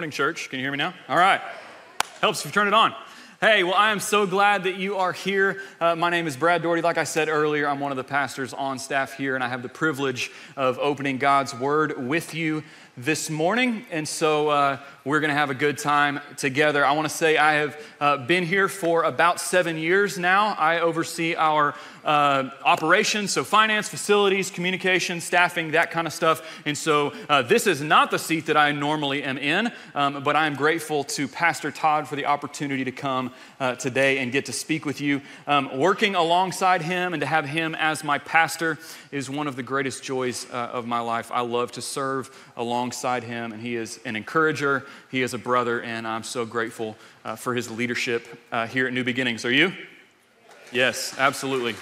morning, church. Can you hear me now? All right. Helps if you turn it on. Hey, well, I am so glad that you are here. Uh, my name is Brad Doherty. Like I said earlier, I'm one of the pastors on staff here, and I have the privilege of opening God's Word with you this morning. And so uh, we're going to have a good time together. I want to say I have uh, been here for about seven years now. I oversee our uh, operations, so finance, facilities, communication, staffing, that kind of stuff. And so uh, this is not the seat that I normally am in, um, but I am grateful to Pastor Todd for the opportunity to come uh, today and get to speak with you. Um, working alongside him and to have him as my pastor is one of the greatest joys uh, of my life. I love to serve alongside him, and he is an encourager, he is a brother, and I'm so grateful uh, for his leadership uh, here at New Beginnings. Are you? Yes, absolutely.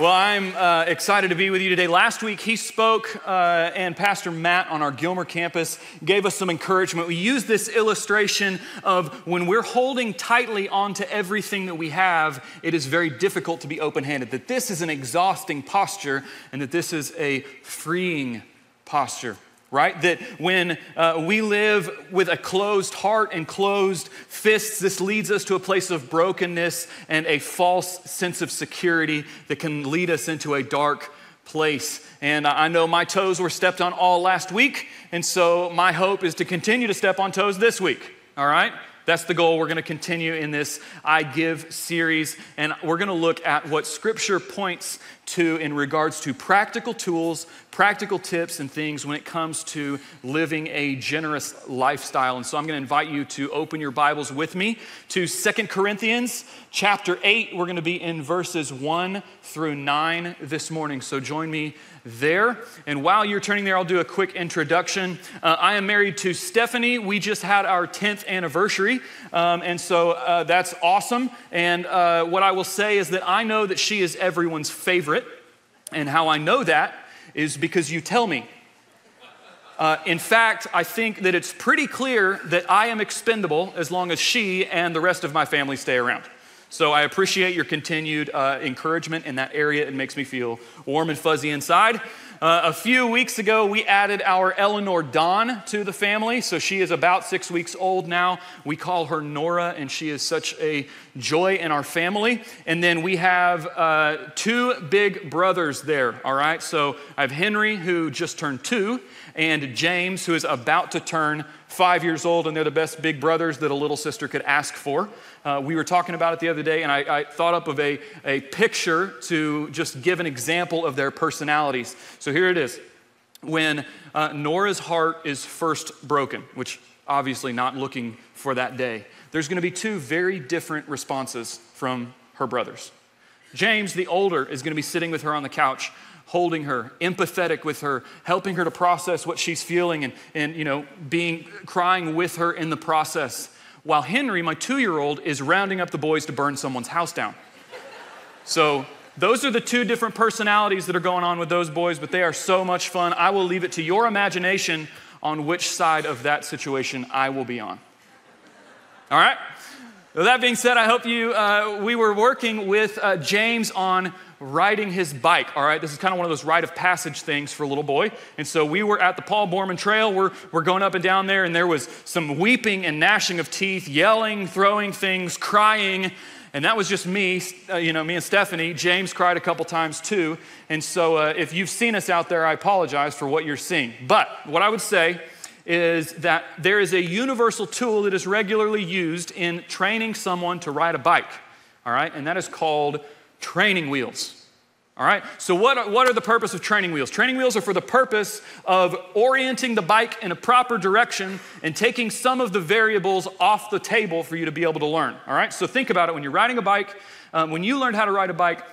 Well, I'm uh, excited to be with you today. Last week, he spoke, uh, and Pastor Matt on our Gilmer campus gave us some encouragement. We used this illustration of when we're holding tightly onto everything that we have, it is very difficult to be open handed. That this is an exhausting posture, and that this is a freeing posture right? That when uh, we live with a closed heart and closed fists, this leads us to a place of brokenness and a false sense of security that can lead us into a dark place. And I know my toes were stepped on all last week, and so my hope is to continue to step on toes this week, all right? That's the goal. We're going to continue in this I Give series, and we're going to look at what Scripture points to in regards to practical tools, practical tips, and things when it comes to living a generous lifestyle. And so I'm going to invite you to open your Bibles with me to Second Corinthians chapter 8. We're going to be in verses 1 through 9 this morning. So join me there. And while you're turning there, I'll do a quick introduction. Uh, I am married to Stephanie. We just had our 10th anniversary. Um, and so uh, that's awesome. And uh, what I will say is that I know that she is everyone's favorite. And how I know that is because you tell me. Uh, in fact, I think that it's pretty clear that I am expendable as long as she and the rest of my family stay around. So I appreciate your continued uh, encouragement in that area. It makes me feel warm and fuzzy inside. Uh, a few weeks ago, we added our Eleanor Dawn to the family. So she is about six weeks old now. We call her Nora, and she is such a joy in our family. And then we have uh, two big brothers there, all right? So I have Henry, who just turned two, and James, who is about to turn five years old, and they're the best big brothers that a little sister could ask for. Uh, we were talking about it the other day, and I, I, thought up of a, a picture to just give an example of their personalities. So here it is. When uh, Nora's heart is first broken, which obviously not looking for that day, there's going to be two very different responses from her brothers. James, the older, is going to be sitting with her on the couch holding her, empathetic with her, helping her to process what she's feeling and, and you know, being crying with her in the process. While Henry, my two year old, is rounding up the boys to burn someone's house down. So, those are the two different personalities that are going on with those boys, but they are so much fun. I will leave it to your imagination on which side of that situation I will be on. All right? With that being said, I hope you, uh, we were working with uh, James on riding his bike. All right, this is kind of one of those rite of passage things for a little boy. And so we were at the Paul Boorman Trail. We're, we're going up and down there, and there was some weeping and gnashing of teeth, yelling, throwing things, crying. And that was just me, uh, you know, me and Stephanie. James cried a couple times too. And so uh, if you've seen us out there, I apologize for what you're seeing. But what I would say is that there is a universal tool that is regularly used in training someone to ride a bike. All right, and that is called training wheels. All right, so what are, what are the purpose of training wheels? Training wheels are for the purpose of orienting the bike in a proper direction and taking some of the variables off the table for you to be able to learn. All right, so think about it when you're riding a bike, um, when you learned how to ride a bike,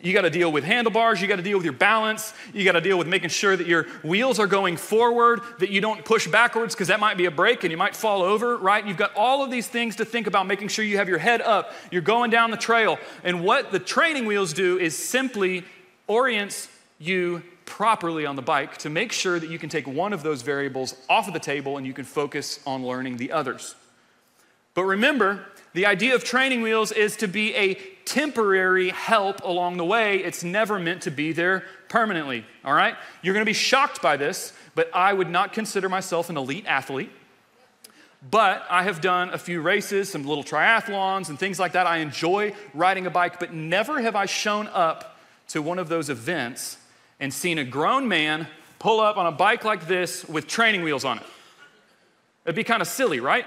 you got to deal with handlebars, you got to deal with your balance, you got to deal with making sure that your wheels are going forward, that you don't push backwards because that might be a break and you might fall over, right? You've got all of these things to think about, making sure you have your head up, you're going down the trail. And what the training wheels do is simply orients you properly on the bike to make sure that you can take one of those variables off of the table and you can focus on learning the others. But remember, the idea of training wheels is to be a temporary help along the way. It's never meant to be there permanently, all right? You're going to be shocked by this, but I would not consider myself an elite athlete. But I have done a few races, some little triathlons and things like that. I enjoy riding a bike, but never have I shown up to one of those events and seen a grown man pull up on a bike like this with training wheels on it. It'd be kind of silly, right?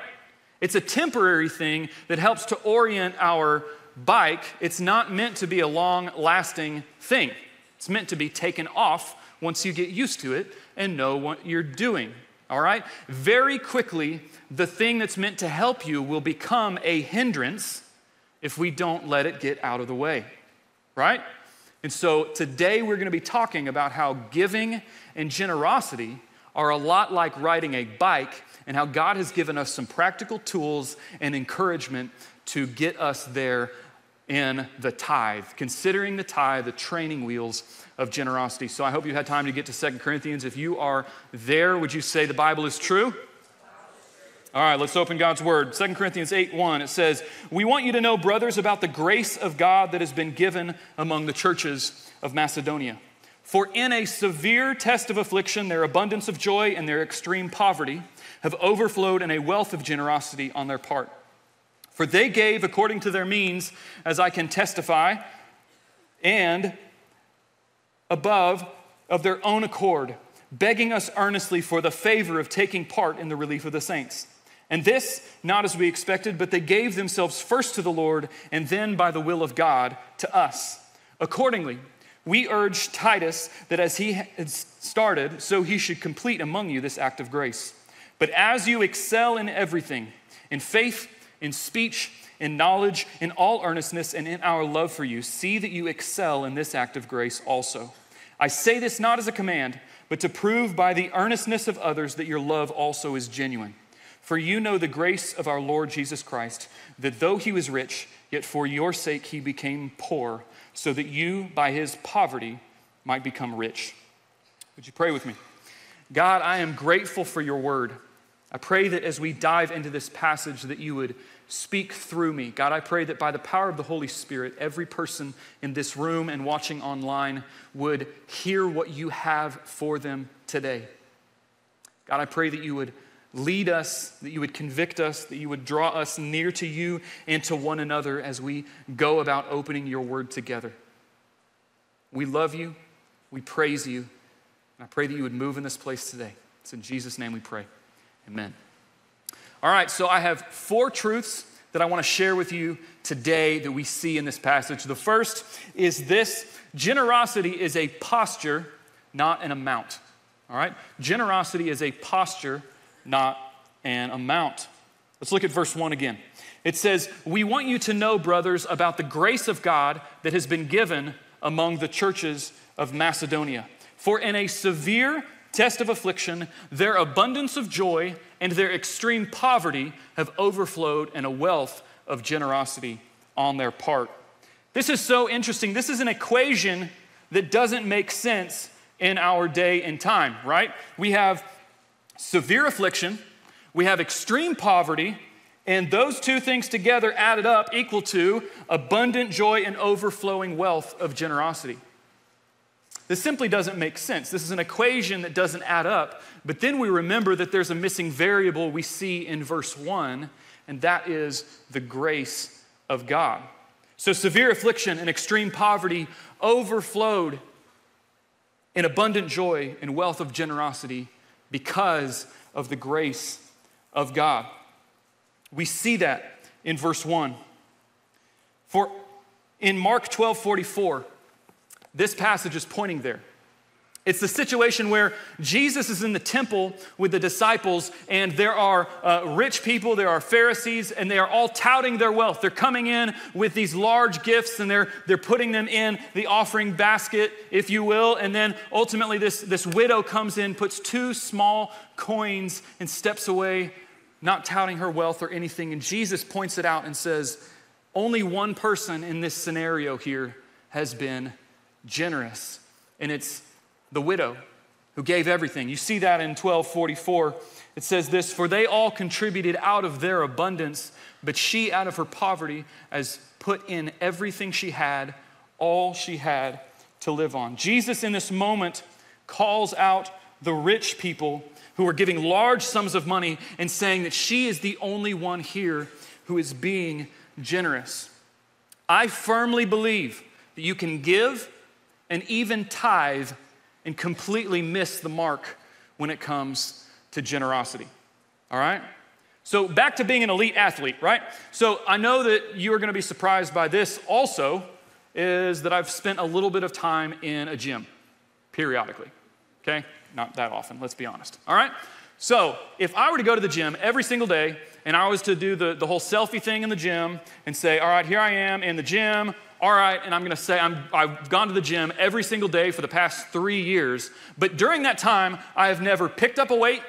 It's a temporary thing that helps to orient our bike. It's not meant to be a long lasting thing. It's meant to be taken off once you get used to it and know what you're doing. All right? Very quickly, the thing that's meant to help you will become a hindrance if we don't let it get out of the way. Right? And so today we're going to be talking about how giving and generosity are a lot like riding a bike and how God has given us some practical tools and encouragement to get us there in the tithe, considering the tithe the training wheels of generosity. So I hope you had time to get to Second Corinthians. If you are there, would you say the Bible is true? All right, let's open God's word. 2 Corinthians 8 1, it says, We want you to know, brothers, about the grace of God that has been given among the churches of Macedonia. For in a severe test of affliction, their abundance of joy and their extreme poverty have overflowed in a wealth of generosity on their part. For they gave according to their means, as I can testify, and above of their own accord, begging us earnestly for the favor of taking part in the relief of the saints. And this, not as we expected, but they gave themselves first to the Lord, and then by the will of God to us. Accordingly, we urge Titus that as he had started, so he should complete among you this act of grace. But as you excel in everything, in faith, in speech, in knowledge, in all earnestness, and in our love for you. See that you excel in this act of grace also. I say this not as a command, but to prove by the earnestness of others that your love also is genuine. For you know the grace of our Lord Jesus Christ, that though he was rich, yet for your sake he became poor, so that you, by his poverty, might become rich. Would you pray with me? God, I am grateful for your word. I pray that as we dive into this passage that you would speak through me. God, I pray that by the power of the Holy Spirit, every person in this room and watching online would hear what you have for them today. God, I pray that you would lead us, that you would convict us, that you would draw us near to you and to one another as we go about opening your word together. We love you, we praise you, and I pray that you would move in this place today. It's in Jesus' name we pray. Amen. All right, so I have four truths that I want to share with you today that we see in this passage. The first is this generosity is a posture, not an amount. All right? Generosity is a posture, not an amount. Let's look at verse 1 again. It says, We want you to know, brothers, about the grace of God that has been given among the churches of Macedonia. For in a severe test of affliction, their abundance of joy and their extreme poverty have overflowed in a wealth of generosity on their part. This is so interesting. This is an equation that doesn't make sense in our day and time, right? We have severe affliction, we have extreme poverty, and those two things together added up equal to abundant joy and overflowing wealth of generosity. This simply doesn't make sense. This is an equation that doesn't add up. But then we remember that there's a missing variable we see in verse 1, and that is the grace of God. So severe affliction and extreme poverty overflowed in abundant joy and wealth of generosity because of the grace of God. We see that in verse 1. For in Mark 12 44, this passage is pointing there. It's the situation where Jesus is in the temple with the disciples, and there are uh, rich people, there are Pharisees, and they are all touting their wealth. They're coming in with these large gifts and they're, they're putting them in the offering basket, if you will. And then ultimately, this, this widow comes in, puts two small coins, and steps away, not touting her wealth or anything. And Jesus points it out and says, Only one person in this scenario here has been generous, and it's the widow who gave everything. You see that in 1244. It says this For they all contributed out of their abundance, but she out of her poverty has put in everything she had, all she had to live on. Jesus, in this moment, calls out the rich people who are giving large sums of money and saying that she is the only one here who is being generous. I firmly believe that you can give and even tithe and completely miss the mark when it comes to generosity. All right? So, back to being an elite athlete, right? So, I know that you are going to be surprised by this also, is that I've spent a little bit of time in a gym periodically. Okay? Not that often, let's be honest. All right? So, if I were to go to the gym every single day and I was to do the, the whole selfie thing in the gym and say, all right, here I am in the gym, all right, and I'm gonna say I'm, I've gone to the gym every single day for the past three years, but during that time, I have never picked up a weight,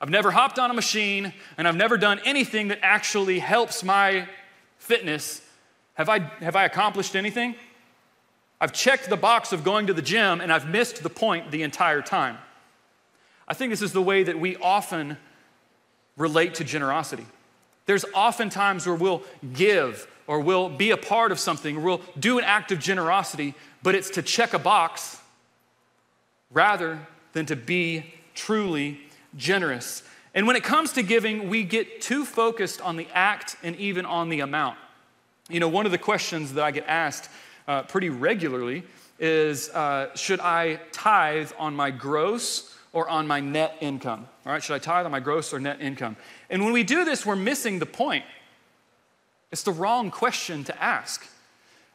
I've never hopped on a machine, and I've never done anything that actually helps my fitness. Have I, have I accomplished anything? I've checked the box of going to the gym and I've missed the point the entire time. I think this is the way that we often relate to generosity. There's often times where we'll give or we'll be a part of something, or we'll do an act of generosity, but it's to check a box rather than to be truly generous. And when it comes to giving, we get too focused on the act and even on the amount. You know, one of the questions that I get asked uh, pretty regularly is uh, should I tithe on my gross or on my net income? All right, should I tithe on my gross or net income? And when we do this, we're missing the point. It's the wrong question to ask.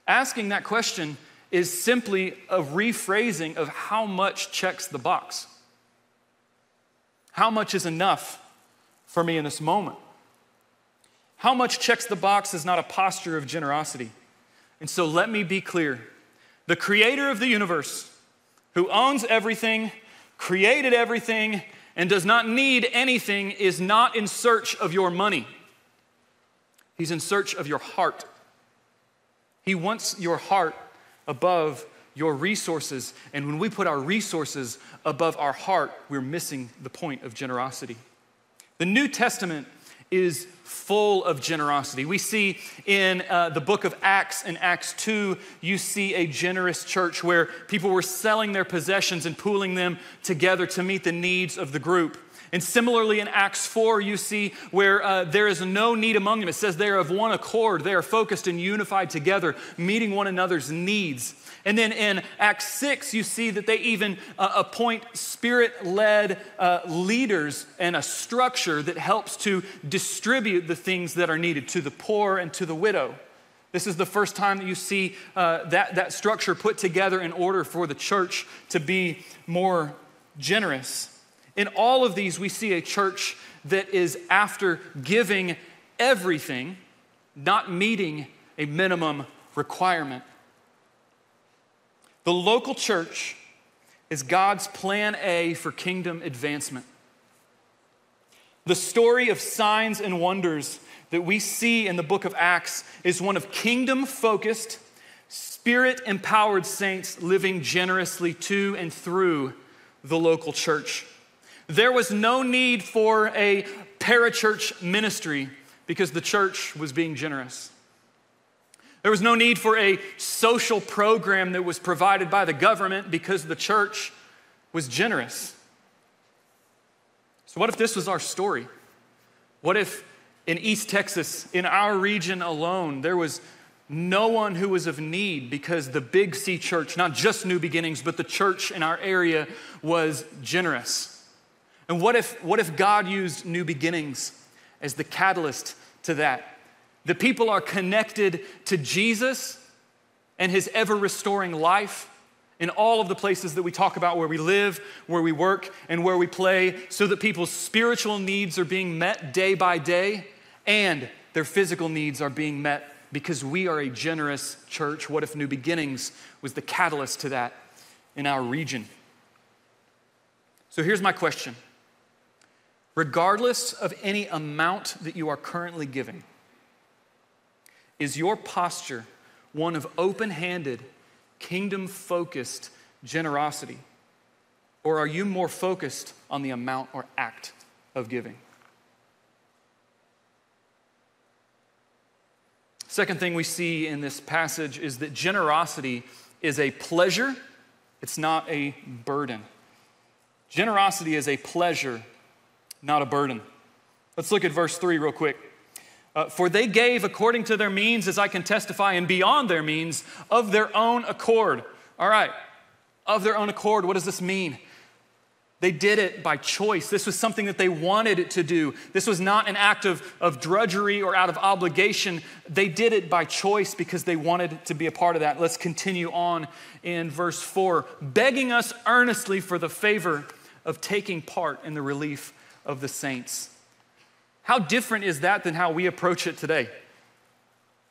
Asking that question is simply a rephrasing of how much checks the box. How much is enough for me in this moment? How much checks the box is not a posture of generosity. And so let me be clear the creator of the universe, who owns everything, created everything, and does not need anything, is not in search of your money. He's in search of your heart. He wants your heart above your resources. And when we put our resources above our heart, we're missing the point of generosity. The New Testament is full of generosity. We see in uh, the book of Acts, in Acts 2, you see a generous church where people were selling their possessions and pooling them together to meet the needs of the group. And similarly, in Acts 4, you see where uh, there is no need among them. It says they are of one accord, they are focused and unified together, meeting one another's needs. And then in Acts 6, you see that they even uh, appoint spirit led uh, leaders and a structure that helps to distribute the things that are needed to the poor and to the widow. This is the first time that you see uh, that, that structure put together in order for the church to be more generous. In all of these, we see a church that is after giving everything, not meeting a minimum requirement. The local church is God's plan A for kingdom advancement. The story of signs and wonders that we see in the book of Acts is one of kingdom focused, spirit empowered saints living generously to and through the local church. There was no need for a parachurch ministry because the church was being generous. There was no need for a social program that was provided by the government because the church was generous. So, what if this was our story? What if in East Texas, in our region alone, there was no one who was of need because the Big C church, not just New Beginnings, but the church in our area was generous? And what if, what if God used New Beginnings as the catalyst to that? The people are connected to Jesus and his ever restoring life in all of the places that we talk about where we live, where we work, and where we play, so that people's spiritual needs are being met day by day and their physical needs are being met because we are a generous church. What if New Beginnings was the catalyst to that in our region? So here's my question regardless of any amount that you are currently giving, is your posture one of open handed, kingdom focused generosity? Or are you more focused on the amount or act of giving. Second thing we see in this passage is that generosity is a pleasure, it's not a burden. Generosity is a pleasure, not a burden. Let's look at verse 3 real quick. Uh, For they gave according to their means, as I can testify, and beyond their means, of their own accord. All right, of their own accord, what does this mean? They did it by choice. This was something that they wanted to do. This was not an act of, of drudgery or out of obligation. They did it by choice because they wanted to be a part of that. Let's continue on in verse 4 begging us earnestly for the favor of taking part in the relief of the saints. How different is that than how we approach it today?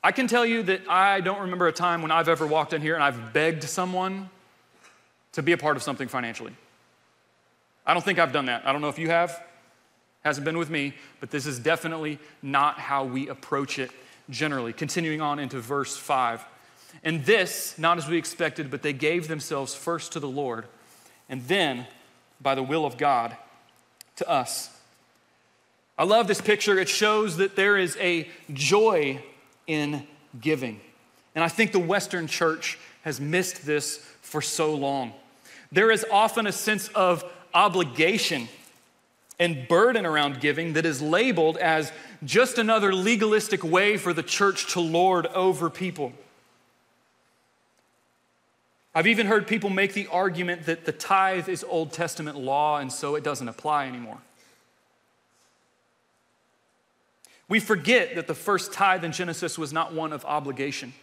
I can tell you that I don't remember a time when I've ever walked in here and I've begged someone to be a part of something financially. I don't think I've done that. I don't know if you have. Hasn't been with me, but this is definitely not how we approach it generally. Continuing on into verse 5. And this, not as we expected, but they gave themselves first to the Lord, and then, by the will of God, to us. I love this picture. It shows that there is a joy in giving. And I think the Western church has missed this for so long. There is often a sense of obligation and burden around giving that is labeled as just another legalistic way for the church to lord over people. I've even heard people make the argument that the tithe is Old Testament law and so it doesn't apply anymore. We forget that the first tithe in Genesis was not one of obligation.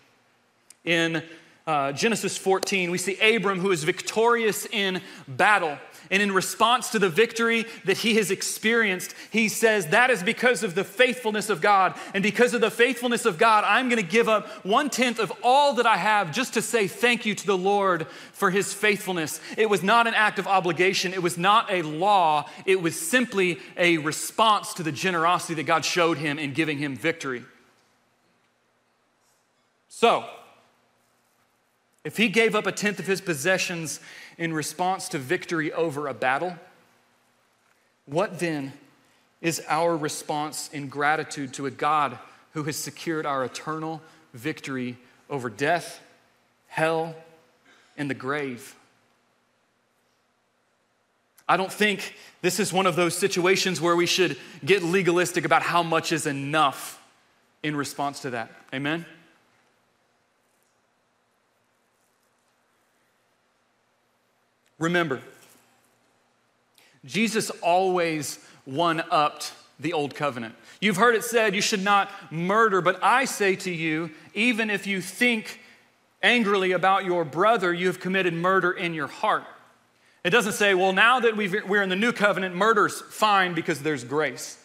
In uh, Genesis 14, we see Abram who is victorious in battle. And in response to the victory that he has experienced, he says, That is because of the faithfulness of God. And because of the faithfulness of God, I'm going to give up one tenth of all that I have just to say thank you to the Lord for his faithfulness. It was not an act of obligation, it was not a law, it was simply a response to the generosity that God showed him in giving him victory. So, if he gave up a tenth of his possessions in response to victory over a battle, what then is our response in gratitude to a God who has secured our eternal victory over death, hell, and the grave? I don't think this is one of those situations where we should get legalistic about how much is enough in response to that. Amen? Remember, Jesus always one upped the old covenant. You've heard it said you should not murder, but I say to you, even if you think angrily about your brother, you have committed murder in your heart. It doesn't say, well, now that we are in the new covenant, murder's fine because there's grace.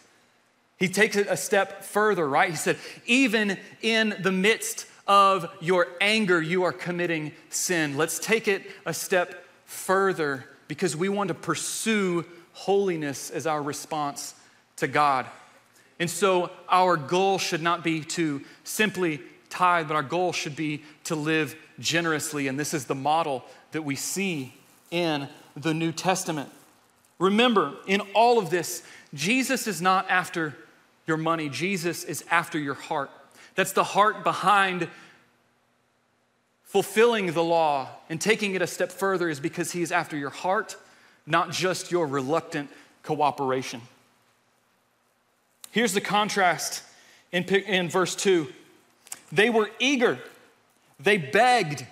He takes it a step further, right? He said, even in the midst of your anger, you are committing sin. Let's take it a step further because we want to pursue holiness as our response to God. And so our goal should not be to simply tithe, but our goal should be to live generously. And this is the model that we see in the New Testament. Remember, in all of this, Jesus is not after your money, Jesus is after your heart. That's the heart behind fulfilling the law and taking it a step further is because he is after your heart, not just your reluctant cooperation. Here's the contrast in, in verse 2 they were eager, they begged,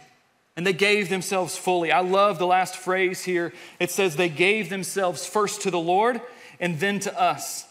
and they gave themselves fully. I love the last phrase here. It says, They gave themselves first to the Lord and then to us.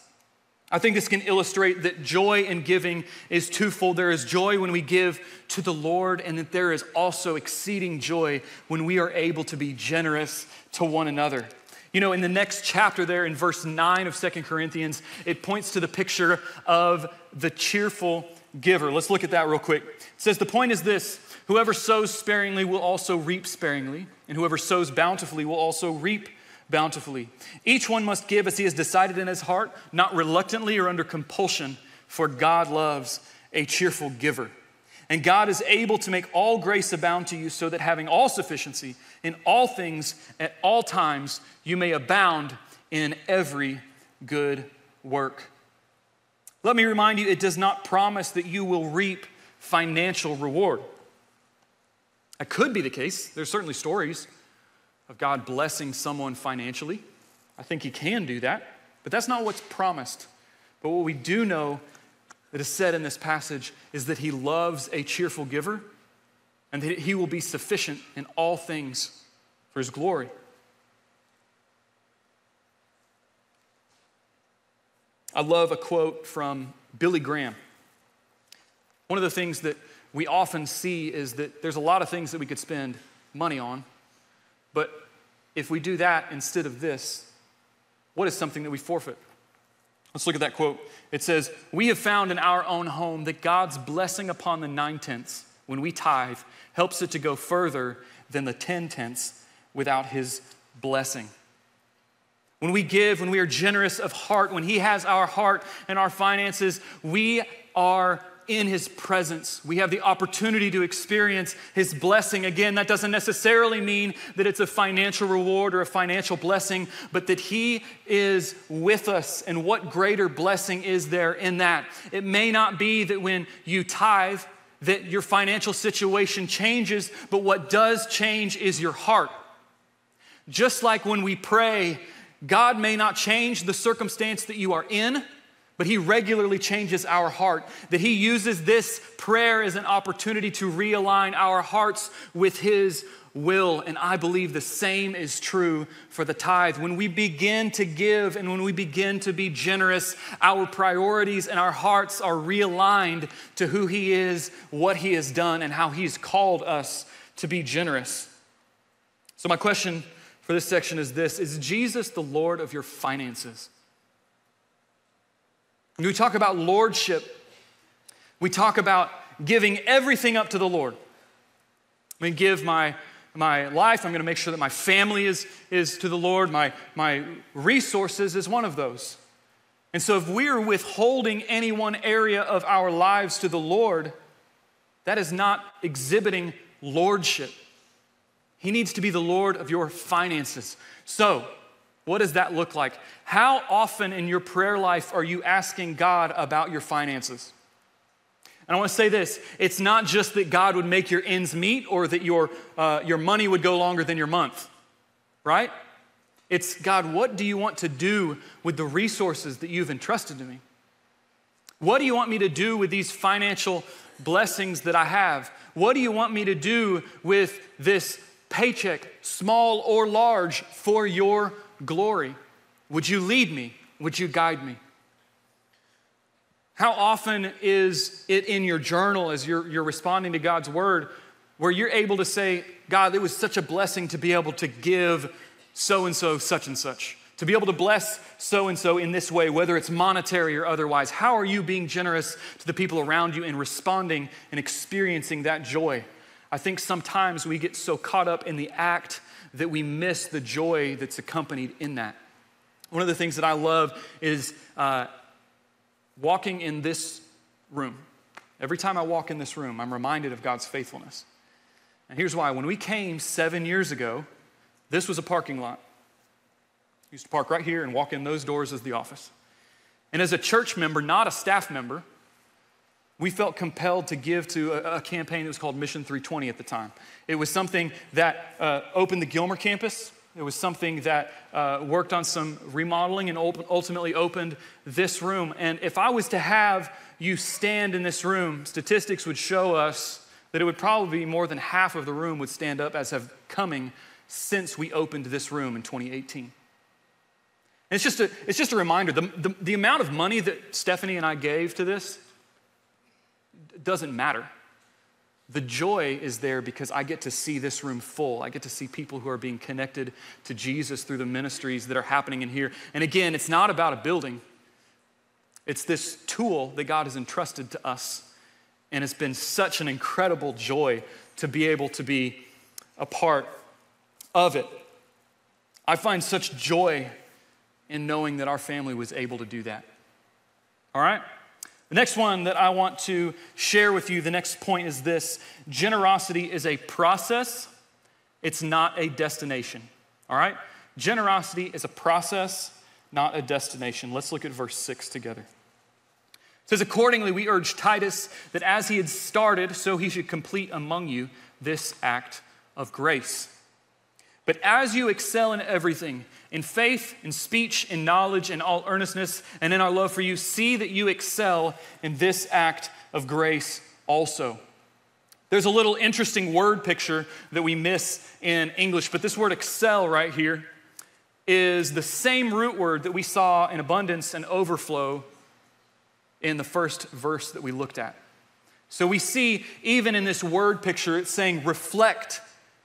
I think this can illustrate that joy in giving is twofold. There is joy when we give to the Lord, and that there is also exceeding joy when we are able to be generous to one another. You know, in the next chapter, there in verse 9 of Second Corinthians, it points to the picture of the cheerful giver. Let's look at that real quick. It says, The point is this whoever sows sparingly will also reap sparingly, and whoever sows bountifully will also reap bountifully. Each one must give as he has decided in his heart, not reluctantly or under compulsion, for God loves a cheerful giver. And God is able to make all grace abound to you, so that having all sufficiency in all things at all times, you may abound in every good work. Let me remind you, it does not promise that you will reap financial reward. That could be the case. There's certainly stories of God blessing someone financially. I think He can do that, but that's not what's promised. But what we do know that is said in this passage is that He loves a cheerful giver and that He will be sufficient in all things for His glory. I love a quote from Billy Graham. One of the things that we often see is that there's a lot of things that we could spend money on, but if we do that instead of this, what is something that we forfeit? Let's look at that quote. It says, We have found in our own home that God's blessing upon the nine tenths when we tithe helps it to go further than the ten tenths without his blessing. When we give, when we are generous of heart, when He has our heart and our finances, we are in His presence. We have the opportunity to experience His blessing. Again, that doesn't necessarily mean that it's a financial reward or a financial blessing, but that He is with us. And what greater blessing is there in that? It may not be that when you tithe, that your financial situation changes, but what does change is your heart. Just like when we pray, God may not change the circumstance that you are in, but He regularly changes our heart. That He uses this prayer as an opportunity to realign our hearts with His will. And I believe the same is true for the tithe. When we begin to give and when we begin to be generous, our priorities and our hearts are realigned to who He is, what He has done, and how He's called us to be generous. So, my question for this section is this Is Jesus the Lord of your finances? We talk about lordship, we talk about giving everything up to the Lord. I'm going to give my, my life, I'm going to make sure that my family is, is to the Lord, my, my resources is one of those. And so, if we are withholding any one area of our lives to the Lord, that is not exhibiting lordship. He needs to be the Lord of your finances. So, what does that look like? How often in your prayer life are you asking God about your finances? And I want to say this it's not just that God would make your ends meet or that your, uh, your money would go longer than your month, right? It's God, what do you want to do with the resources that you've entrusted to me? What do you want me to do with these financial blessings that I have? What do you want me to do with this paycheck, small or large, for your glory? Would you lead me? Would you guide me? How often is it in your journal as you're, you're responding to God's word where you're able to say, God, it was such a blessing to be able to give so and so, such and such, to be able to bless so and so in this way, whether it's monetary or otherwise? How are you being generous to the people around you and responding and experiencing that joy? I think sometimes we get so caught up in the act that we miss the joy that's accompanied in that. One of the things that I love is uh, walking in this room. Every time I walk in this room, I'm reminded of God's faithfulness. And here's why. When we came seven years ago, this was a parking lot. Used to park right here and walk in those doors as the office. And as a church member, not a staff member, we felt compelled to give to a, a, campaign that was called Mission 320 at the time. It was something that uh, opened the Gilmer campus. It was something that uh, worked on some remodeling and ultimately opened this room. And if I was to have you stand in this room, statistics would show us that it would probably be more than half of the room would stand up as have coming since we opened this room in 2018. And it's just a, it's just a reminder the, the, the amount of money that Stephanie and I gave to this doesn't matter. The joy is there because I get to see this room full. I get to see people who are being connected to Jesus through the ministries that are happening in here. And again, it's not about a building, it's this tool that God has entrusted to us. And it's been such an incredible joy to be able to be a part of it. I find such joy in knowing that our family was able to do that. All right? The next one that I want to share with you, the next point is this generosity is a process, it's not a destination. All right? Generosity is a process, not a destination. Let's look at verse 6 together. It says, Accordingly, we urge Titus that as he had started, so he should complete among you this act of grace. But as you excel in everything, in faith, in speech, in knowledge, in all earnestness, and in our love for you, see that you excel in this act of grace also. There's a little interesting word picture that we miss in English, but this word excel right here is the same root word that we saw in abundance and overflow in the first verse that we looked at. So we see, even in this word picture, it's saying reflect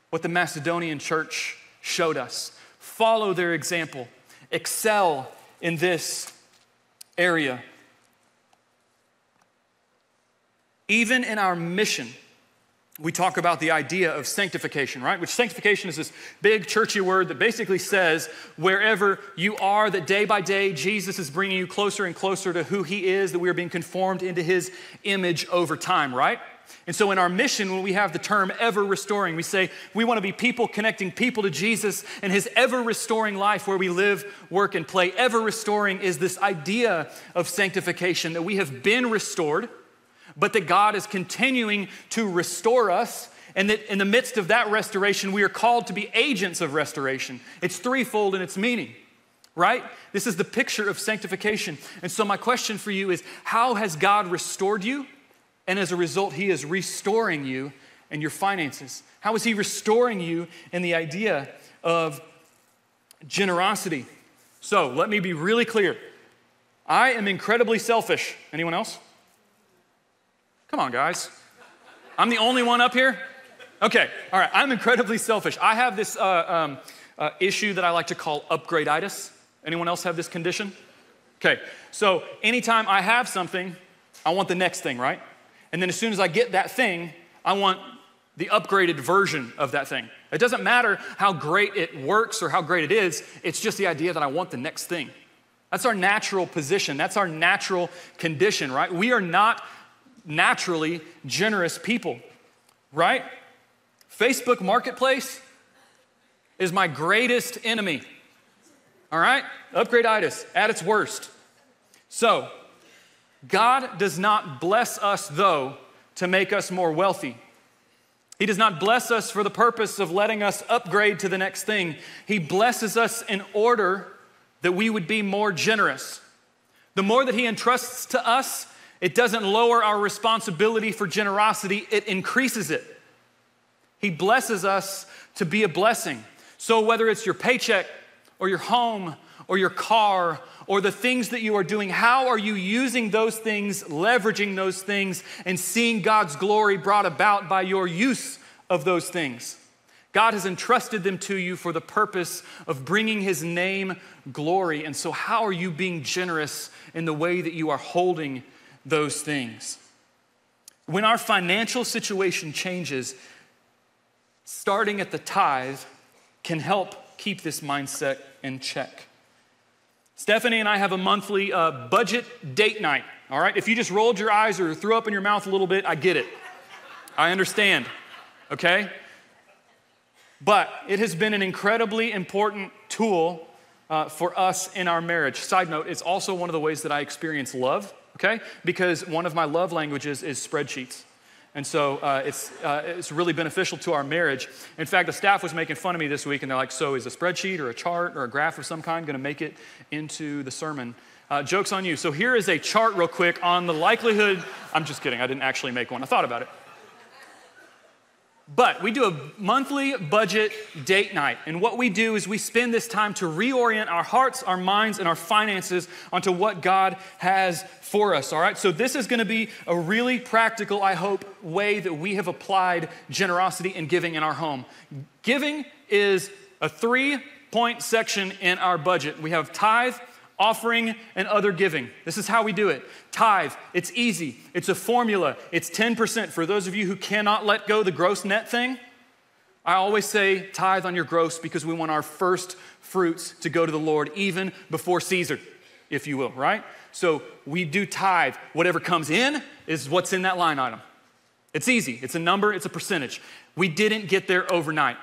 what the Macedonian church showed us. Follow their example, excel in this area. Even in our mission, we talk about the idea of sanctification, right? Which sanctification is this big churchy word that basically says wherever you are, that day by day Jesus is bringing you closer and closer to who he is, that we are being conformed into his image over time, right? And so, in our mission, when we have the term ever restoring, we say we want to be people connecting people to Jesus and his ever restoring life where we live, work, and play. Ever restoring is this idea of sanctification that we have been restored but that God is continuing to restore us. And that in the midst of that restoration, we are called to be agents of restoration. It's threefold in its meaning, right? This is the picture of sanctification. And so, my question for you is how has God restored you? And as a result, He is restoring you and your finances. How is He restoring you in the idea of generosity? So, let me be really clear. I am incredibly selfish. Anyone else? Come on, guys. I'm the only one up here? Okay, all right. I'm incredibly selfish. I have this uh, um, uh, issue that I like to call upgradeitis. Anyone else have this condition? Okay, so anytime I have something, I want the next thing, right? And then as soon as I get that thing, I want the upgraded version of that thing. It doesn't matter how great it works or how great it is, it's just the idea that I want the next thing. That's our natural position. That's our natural condition, right? We are not naturally generous people, right? Facebook Marketplace is my greatest enemy. All right? upgrade Upgradeitis at its worst. So, God does not bless us, though, to make us more wealthy. He does not bless us for the purpose of letting us upgrade to the next thing. He blesses us in order that we would be more generous. The more that He entrusts to us, it doesn't lower our responsibility for generosity, it increases it. He blesses us to be a blessing. So, whether it's your paycheck or your home or your car or the things that you are doing, how are you using those things, leveraging those things, and seeing God's glory brought about by your use of those things? God has entrusted them to you for the purpose of bringing His name glory. And so, how are you being generous in the way that you are holding those things. When our financial situation changes, starting at the tithe can help keep this mindset in check. Stephanie and I have a monthly uh, budget date night. All right, if you just rolled your eyes or threw up in your mouth a little bit, I get it. I understand. Okay? But it has been an incredibly important tool uh, for us in our marriage. Side note, it's also one of the ways that I experience love okay? Because one of my love languages is spreadsheets. And so uh, it's, uh, it's really beneficial to our marriage. In fact, the staff was making fun of me this week, and they're like, So is a spreadsheet or a chart or a graph of some kind going to make it into the sermon? Uh, joke's on you. So here is a chart, real quick, on the likelihood. I'm just kidding, I didn't actually make one. I thought about it. But we do a monthly budget date night. And what we do is we spend this time to reorient our hearts, our minds, and our finances onto what God has for us. All right? So, this is going to be a really practical, I hope, way that we have applied generosity and giving in our home. Giving is a three point section in our budget. We have tithe, offering, and other giving. This is how we do it. Tithe, it's easy, it's a formula, it's 10%. For those of you who cannot let go the gross net thing, I always say tithe on your gross because we want our first fruits to go to the Lord even before Caesar, if you will, right? So we do tithe. Whatever comes in is what's in that line item. It's easy, it's a number, it's a percentage. We didn't get there overnight.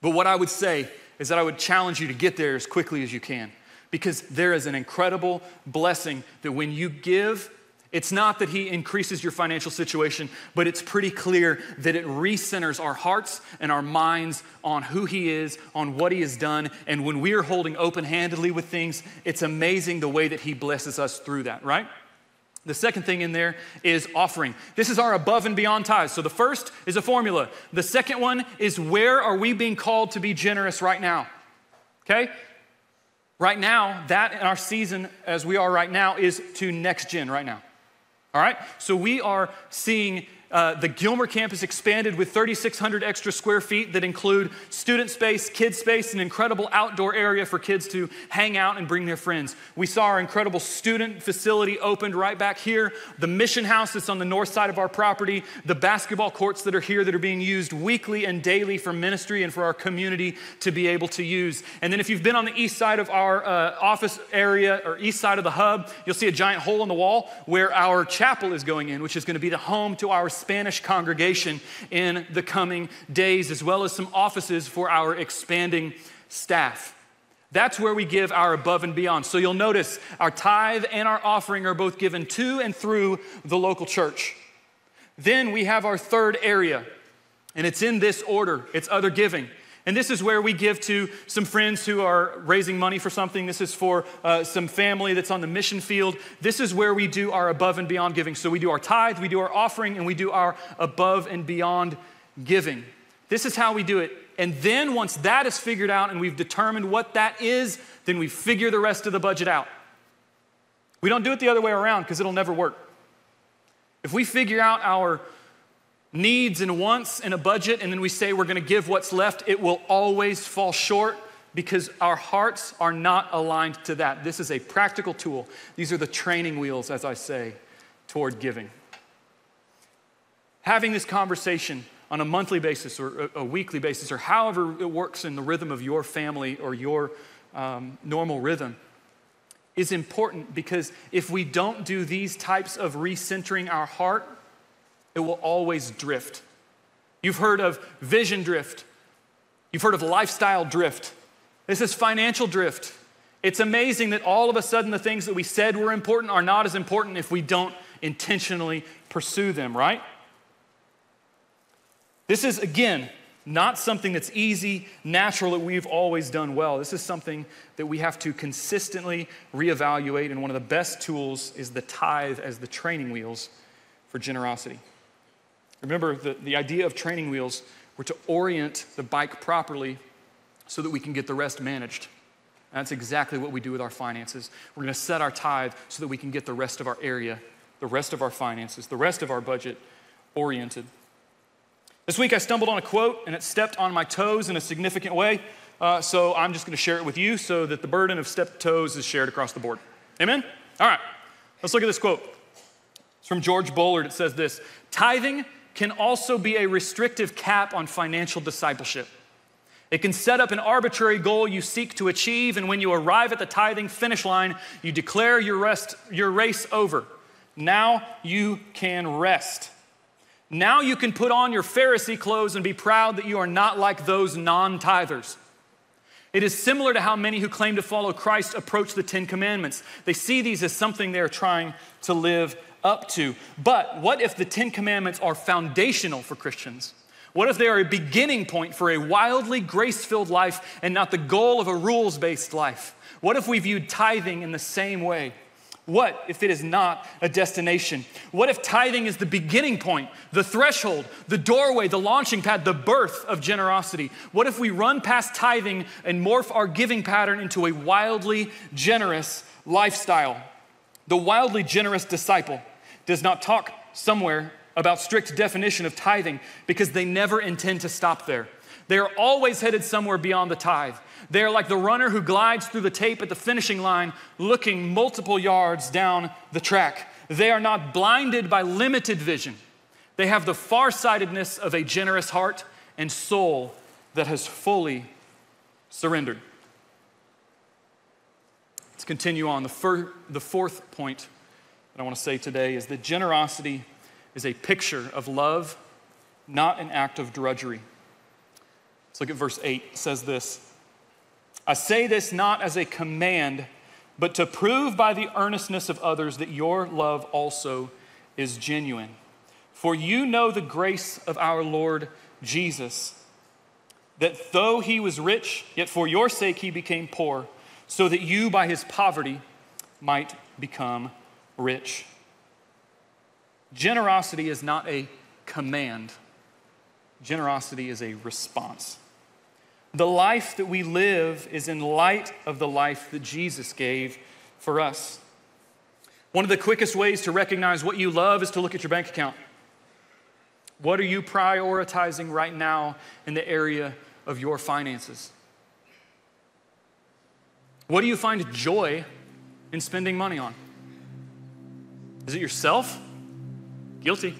But what I would say is that I would challenge you to get there as quickly as you can because there is an incredible blessing that when you give, it's not that He increases your financial situation, but it's pretty clear that it recenters our hearts and our minds on who He is, on what He has done. And when we are holding open handedly with things, it's amazing the way that He blesses us through that, right? The second thing in there is offering. This is our above and beyond tithes. So the first is a formula. The second one is where are we being called to be generous right now? Okay? Right now, that in our season as we are right now is to next gen right now. All right? So we are seeing uh, the Gilmer campus expanded with 3,600 extra square feet that include student space, kid space, an incredible outdoor area for kids to hang out and bring their friends. We saw our incredible student facility opened right back here, the mission house that's on the north side of our property, the basketball courts that are here that are being used weekly and daily for ministry and for our community to be able to use. And then if you've been on the east side of our uh, office area or east side of the hub, you'll see a giant hole in the wall where our chapel is going in, which is going to be the home to our Spanish congregation in the coming days, as well as some offices for our expanding staff. That's where we give our above and beyond. So you'll notice our tithe and our offering are both given to and through the local church. Then we have our third area, and it's in this order it's other giving. And this is where we give to some friends who are raising money for something. This is for uh, some family that's on the mission field. This is where we do our above and beyond giving. So we do our tithe, we do our offering, and we do our above and beyond giving. This is how we do it. And then once that is figured out and we've determined what that is, then we figure the rest of the budget out. We don't do it the other way around because it'll never work. If we figure out our needs and wants in a budget, and then we say we're going to give what's left, it will always fall short because our hearts are not aligned to that. This is a practical tool. These are the training wheels, as I say, toward giving. Having this conversation on a monthly basis or a, weekly basis, or however it works in the rhythm of your family or your um, normal rhythm, is important because if we don't do these types of recentering our heart, it will always drift. You've heard of vision drift, you've heard of lifestyle drift. This is financial drift. It's amazing that all of a sudden the things that we said were important are not as important if we don't intentionally pursue them, right? This is, again, not something that's easy, natural, that we've always done well. This is something that we have to consistently reevaluate, and one of the best tools is the tithe as the training wheels for generosity. Remember, the, the idea of training wheels were to orient the bike properly so that we can get the rest managed. And that's exactly what we do with our finances. We're going to set our tithe so that we can get the rest of our area, the rest of our finances, the rest of our budget oriented. This week I stumbled on a quote and it stepped on my toes in a significant way. Uh, so I'm just going to share it with you so that the burden of stepped toes is shared across the board. Amen? All right, let's look at this quote. It's from George Bullard. It says this Tithing can also be a restrictive cap on financial discipleship. It can set up an arbitrary goal you seek to achieve, and when you arrive at the tithing finish line, you declare your, rest, your race over. Now you can rest. Now you can put on your Pharisee clothes and be proud that you are not like those non tithers. It is similar to how many who claim to follow Christ approach the Ten Commandments. They see these as something they're trying to live up to. But what if the Ten Commandments are foundational for Christians? What if they are a beginning point for a wildly grace filled life and not the goal of a rules based life? What if we viewed tithing in the same way? What if it is not a destination? What if tithing is the beginning point, the threshold, the doorway, the launching pad, the birth of generosity? What if we run past tithing and morph our giving pattern into a wildly generous lifestyle? The wildly generous disciple does not talk somewhere about strict definition of tithing because they never intend to stop there. They are always headed somewhere beyond the tithe. They are like the runner who glides through the tape at the finishing line, looking multiple yards down the track. They are not blinded by limited vision. They have the farsightedness of a generous heart and soul that has fully surrendered. Let's continue on. The, fir- the fourth point that I want to say today is that generosity is a picture of love, not an act of drudgery. Let's look at verse 8. It says this I say this not as a command, but to prove by the earnestness of others that your love also is genuine. For you know the grace of our Lord Jesus, that though he was rich, yet for your sake he became poor, so that you by his poverty might become rich. Generosity is not a command, generosity is a response. The life that we live is in light of the life that Jesus gave for us. One of the quickest ways to recognize what you love is to look at your bank account. What are you prioritizing right now in the area of your finances? What do you find joy in spending money on? Is it yourself? Guilty.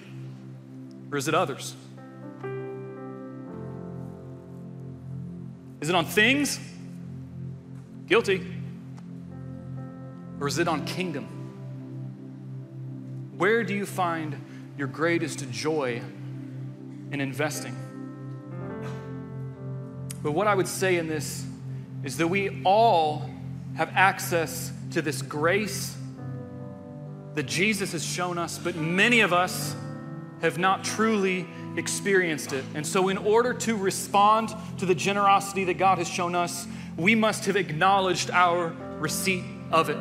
Or is it others? Is it on things? Guilty. Or is it on kingdom? Where do you find your greatest joy in investing? But what I would say in this is that we all have access to this grace that Jesus has shown us, but many of us have not truly experienced it. And so, in order to respond to the generosity that God has shown us, we must have acknowledged our receipt of it.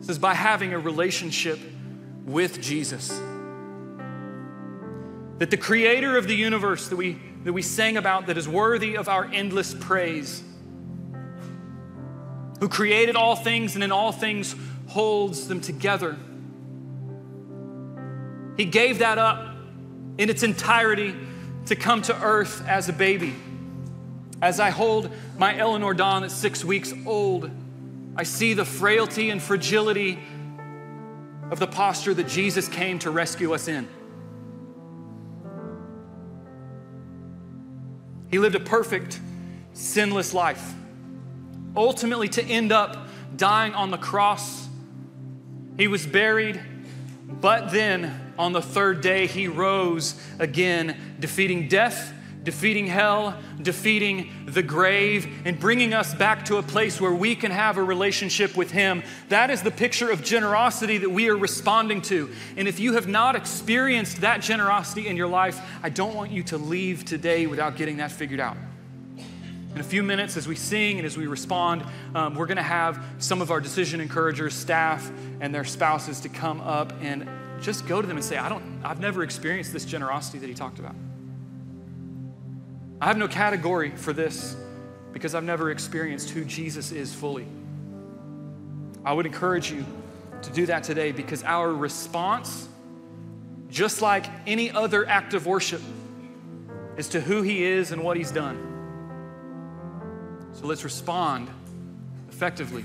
This is by having a relationship with Jesus. That the creator of the universe that we, that we sang about, that is worthy of our endless praise, who created all things and in all things holds them together he gave that up in its entirety to come to earth as a baby. As I hold my Eleanor Dawn at six weeks old, I see the frailty and fragility of the posture that Jesus came to rescue us in. He lived a perfect, sinless life, ultimately to end up dying on the cross. He was buried, but then on the third day, he rose again, defeating death, defeating hell, defeating the grave, and bringing us back to a place where we can have a relationship with him. That is the picture of generosity that we are responding to. And if you have not experienced that generosity in your life, I don't want you to leave today without getting that figured out. In a few minutes, as we sing and as we respond, um, we're going to have some of our decision encouragers, staff, and their spouses to come up and just go to them and say, I don't, I've never experienced this generosity that he talked about. I have no category for this because I've never experienced who Jesus is fully. I would encourage you to do that today because our response, just like any other act of worship, is to who he is and what he's done. So let's respond effectively.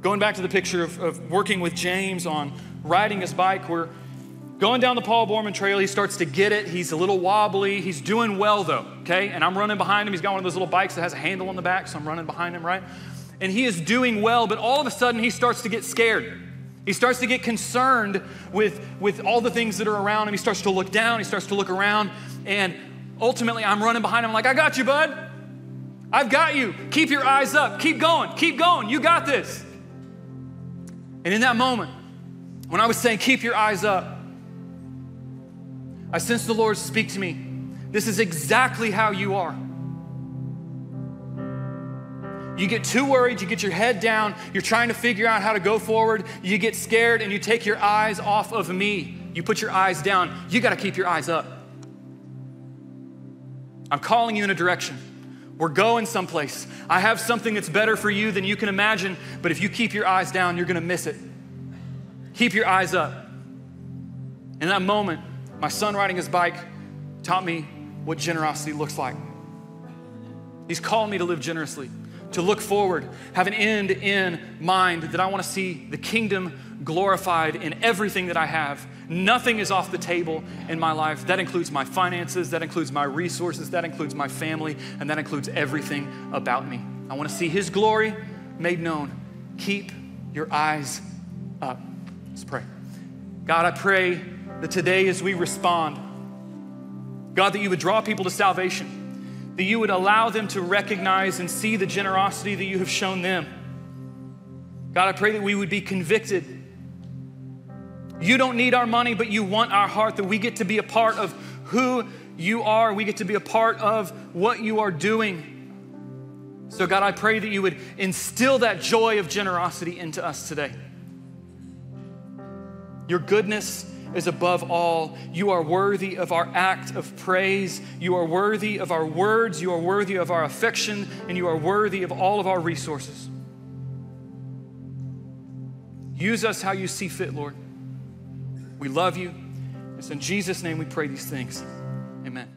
Going back to the picture of, of working with James on riding his bike. We're going down the Paul Boorman Trail. He starts to get it. He's a little wobbly. He's doing well, though, okay? And I'm running behind him. He's got one of those little bikes that has a handle on the back, so I'm running behind him, right? And he is doing well, but all of a sudden he starts to get scared. He starts to get concerned with, with all the things that are around him. He starts to look down, he starts to look around, and ultimately I'm running behind him, I'm like, I got you, bud. I've got you. Keep your eyes up. Keep going. Keep going. You got this. And in that moment, when I was saying, keep your eyes up, I sensed the Lord speak to me. This is exactly how you are. You get too worried, you get your head down, you're trying to figure out how to go forward, you get scared, and you take your eyes off of me. You put your eyes down. You got to keep your eyes up. I'm calling you in a direction. We're going someplace. I have something that's better for you than you can imagine, but if you keep your eyes down, you're to miss it. Keep your eyes up. In that moment, my son riding his bike taught me what generosity looks like. He's called me to live generously, to look forward, have an end in mind that I want to see the kingdom glorified in everything that I have. Nothing is off the table in my life. That includes my finances, that includes my resources, that includes my family, and that includes everything about me. I want to see His glory made known. Keep your eyes up. Let's pray. God, I pray that today as we respond, God, that you would draw people to salvation, that you would allow them to recognize and see the generosity that you have shown them. God, I pray that we would be convicted. You don't need our money, but you want our heart, that we get to be a part of who you are. We get to be a part of what you are doing. So, God, I pray that you would instill that joy of generosity into us today. Your goodness is above all. You are worthy of our act of praise. You are worthy of our words. You are worthy of our affection. And you are worthy of all of our resources. Use us how you see fit, Lord. We love you. It's in Jesus' name we pray these things. Amen.